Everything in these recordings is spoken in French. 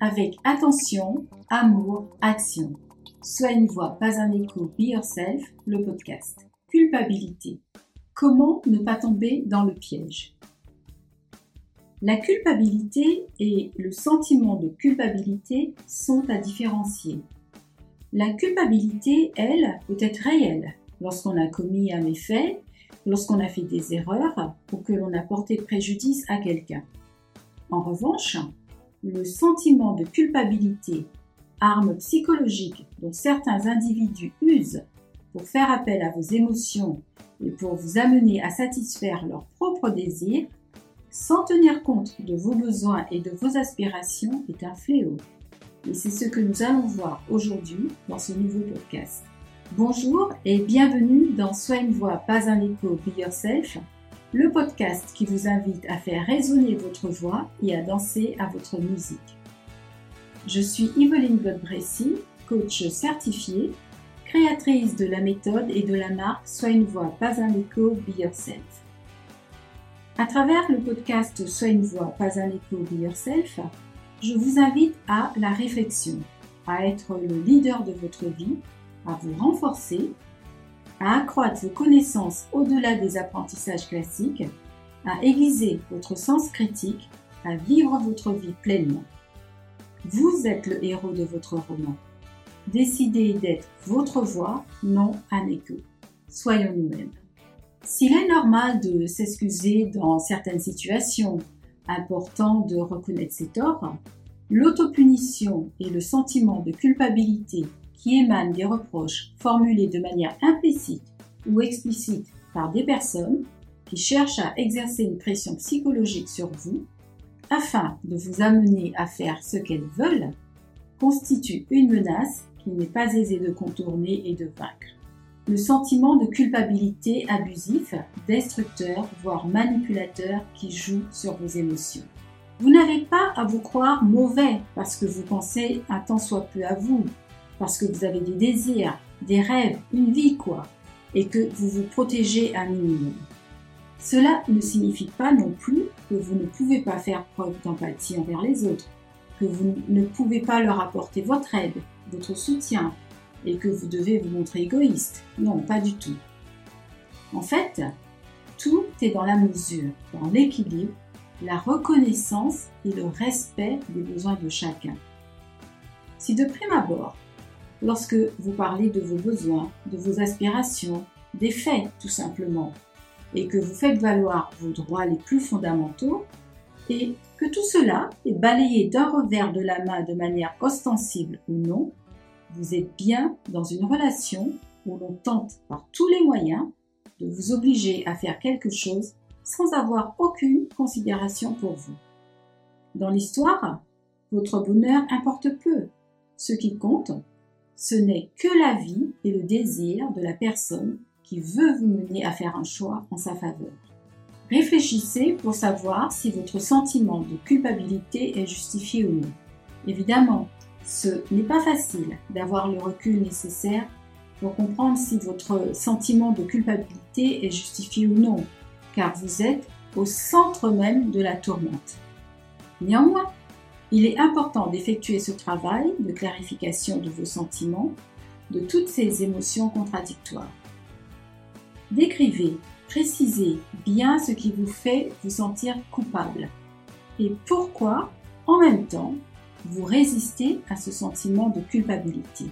Avec attention, amour, action. Sois une voix, pas un écho. Be Yourself, le podcast. Culpabilité. Comment ne pas tomber dans le piège? La culpabilité et le sentiment de culpabilité sont à différencier. La culpabilité, elle, peut être réelle lorsqu'on a commis un méfait, lorsqu'on a fait des erreurs ou que l'on a porté préjudice à quelqu'un. En revanche, le sentiment de culpabilité, arme psychologique dont certains individus usent pour faire appel à vos émotions et pour vous amener à satisfaire leurs propres désirs, sans tenir compte de vos besoins et de vos aspirations, est un fléau. Et c'est ce que nous allons voir aujourd'hui dans ce nouveau podcast. Bonjour et bienvenue dans Sois une voix, pas un écho, Be Yourself, le podcast qui vous invite à faire résonner votre voix et à danser à votre musique. Je suis Yveline Godbressy, coach certifiée, créatrice de la méthode et de la marque Sois une voix, pas un écho, Be Yourself. À travers le podcast Sois une voix, pas un écho, Be Yourself, je vous invite à la réflexion, à être le leader de votre vie, à vous renforcer à accroître vos connaissances au-delà des apprentissages classiques, à aiguiser votre sens critique, à vivre votre vie pleinement. Vous êtes le héros de votre roman. Décidez d'être votre voix, non un écho. Soyons nous-mêmes. S'il est normal de s'excuser dans certaines situations, important de reconnaître ses torts, l'autopunition et le sentiment de culpabilité qui émanent des reproches formulés de manière implicite ou explicite par des personnes qui cherchent à exercer une pression psychologique sur vous afin de vous amener à faire ce qu'elles veulent, constituent une menace qu'il n'est pas aisé de contourner et de vaincre. Le sentiment de culpabilité abusif, destructeur, voire manipulateur qui joue sur vos émotions. Vous n'avez pas à vous croire mauvais parce que vous pensez un tant soit peu à vous parce que vous avez des désirs, des rêves, une vie quoi, et que vous vous protégez un minimum. Cela ne signifie pas non plus que vous ne pouvez pas faire preuve d'empathie envers les autres, que vous ne pouvez pas leur apporter votre aide, votre soutien, et que vous devez vous montrer égoïste. Non, pas du tout. En fait, tout est dans la mesure, dans l'équilibre, la reconnaissance et le respect des besoins de chacun. Si de prime abord, lorsque vous parlez de vos besoins, de vos aspirations, des faits tout simplement, et que vous faites valoir vos droits les plus fondamentaux, et que tout cela est balayé d'un revers de la main de manière ostensible ou non, vous êtes bien dans une relation où l'on tente par tous les moyens de vous obliger à faire quelque chose sans avoir aucune considération pour vous. Dans l'histoire, votre bonheur importe peu. Ce qui compte, ce n'est que la vie et le désir de la personne qui veut vous mener à faire un choix en sa faveur. Réfléchissez pour savoir si votre sentiment de culpabilité est justifié ou non. Évidemment, ce n'est pas facile d'avoir le recul nécessaire pour comprendre si votre sentiment de culpabilité est justifié ou non, car vous êtes au centre même de la tourmente. Néanmoins, il est important d'effectuer ce travail de clarification de vos sentiments, de toutes ces émotions contradictoires. Décrivez, précisez bien ce qui vous fait vous sentir coupable et pourquoi, en même temps, vous résistez à ce sentiment de culpabilité?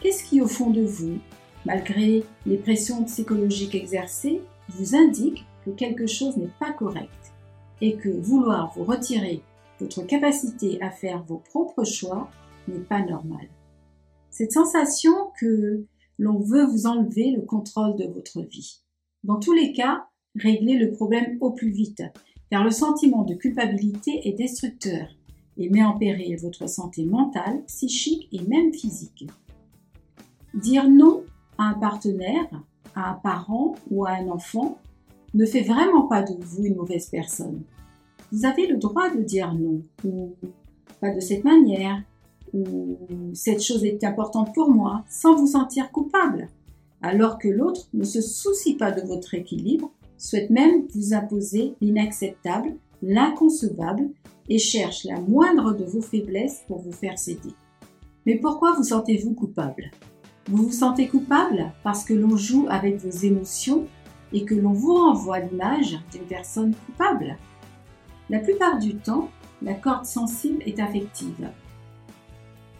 Qu'est-ce qui, au fond de vous, malgré les pressions psychologiques exercées, vous indique que quelque chose n'est pas correct et que vouloir vous retirer votre capacité à faire vos propres choix n'est pas normale. Cette sensation que l'on veut vous enlever le contrôle de votre vie. Dans tous les cas, réglez le problème au plus vite, car le sentiment de culpabilité est destructeur et met en péril votre santé mentale, psychique et même physique. Dire non à un partenaire, à un parent ou à un enfant ne fait vraiment pas de vous une mauvaise personne vous avez le droit de dire non, ou pas de cette manière, ou cette chose est importante pour moi, sans vous sentir coupable, alors que l'autre ne se soucie pas de votre équilibre, souhaite même vous imposer l'inacceptable l'inconcevable et cherche la moindre de vos faiblesses pour vous faire céder. Mais pourquoi vous sentez-vous coupable? Vous vous sentez coupable parce que l'on joue avec vos émotions et que l'on vous renvoie l'image d'une personne coupable. La plupart du temps, la corde sensible est affective.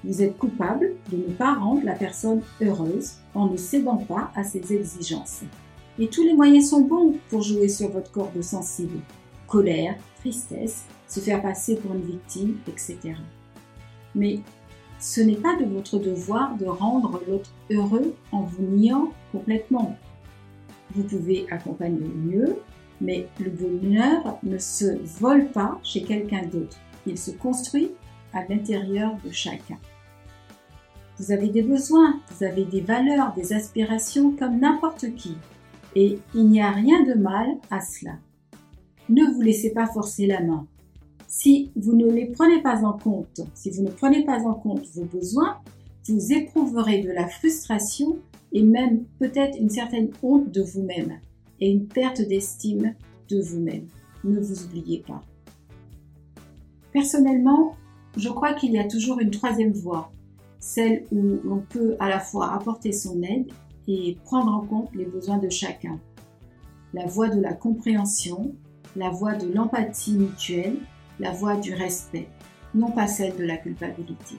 Vous êtes coupable de ne pas rendre la personne heureuse en ne cédant pas à ses exigences. Et tous les moyens sont bons pour jouer sur votre corde sensible. Colère, tristesse, se faire passer pour une victime, etc. Mais ce n'est pas de votre devoir de rendre l'autre heureux en vous niant complètement. Vous pouvez accompagner mieux, mais le bonheur ne se vole pas chez quelqu'un d'autre. Il se construit à l'intérieur de chacun. Vous avez des besoins, vous avez des valeurs, des aspirations comme n'importe qui. Et il n'y a rien de mal à cela. Ne vous laissez pas forcer la main. Si vous ne les prenez pas en compte, si vous ne prenez pas en compte vos besoins, vous éprouverez de la frustration et même peut-être une certaine honte de vous-même et une perte d'estime de vous-même. Ne vous oubliez pas. Personnellement, je crois qu'il y a toujours une troisième voie, celle où l'on peut à la fois apporter son aide et prendre en compte les besoins de chacun. La voie de la compréhension, la voie de l'empathie mutuelle, la voie du respect, non pas celle de la culpabilité.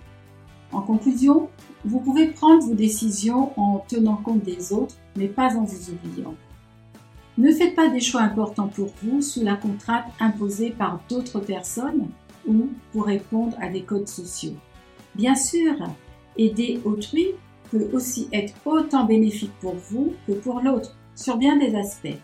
En conclusion, vous pouvez prendre vos décisions en tenant compte des autres, mais pas en vous oubliant. Ne faites pas des choix importants pour vous sous la contrainte imposée par d'autres personnes ou pour répondre à des codes sociaux. Bien sûr, aider autrui peut aussi être autant bénéfique pour vous que pour l'autre, sur bien des aspects.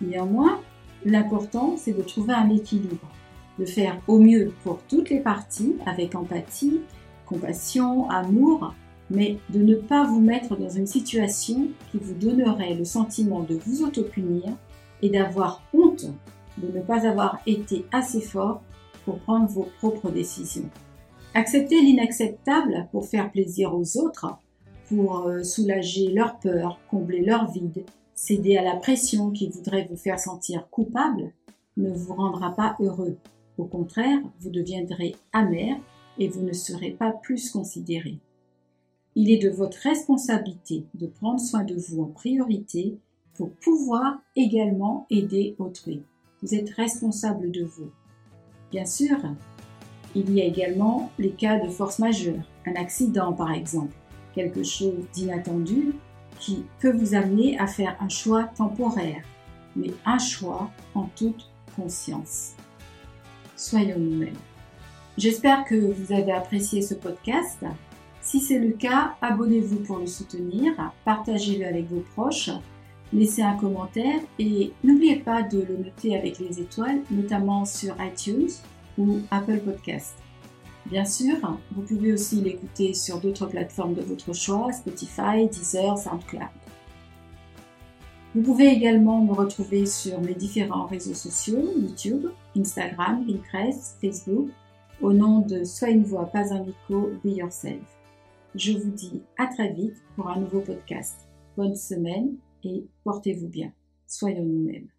Néanmoins, l'important, c'est de trouver un équilibre, de faire au mieux pour toutes les parties avec empathie, compassion, amour, mais de ne pas vous mettre dans une situation qui vous donnerait le sentiment de vous autopunir et d'avoir honte de ne pas avoir été assez fort pour prendre vos propres décisions. Accepter l'inacceptable pour faire plaisir aux autres, pour euh, soulager leur peur, combler leur vide, céder à la pression qui voudrait vous faire sentir coupable, ne vous rendra pas heureux. Au contraire, vous deviendrez amer et vous ne serez pas plus considéré. Il est de votre responsabilité de prendre soin de vous en priorité pour pouvoir également aider autrui. Vous êtes responsable de vous. Bien sûr, il y a également les cas de force majeure, un accident par exemple, quelque chose d'inattendu qui peut vous amener à faire un choix temporaire, mais un choix en toute conscience. Soyons nous-mêmes. J'espère que vous avez apprécié ce podcast. Si c'est le cas, abonnez-vous pour le soutenir, partagez-le avec vos proches, laissez un commentaire et n'oubliez pas de le noter avec les étoiles, notamment sur iTunes ou Apple Podcast. Bien sûr, vous pouvez aussi l'écouter sur d'autres plateformes de votre choix, Spotify, Deezer, SoundCloud. Vous pouvez également me retrouver sur mes différents réseaux sociaux, YouTube, Instagram, Pinterest, Facebook, au nom de Sois une voix, pas un écho, Be Yourself. Je vous dis à très vite pour un nouveau podcast. Bonne semaine et portez-vous bien. Soyons nous-mêmes.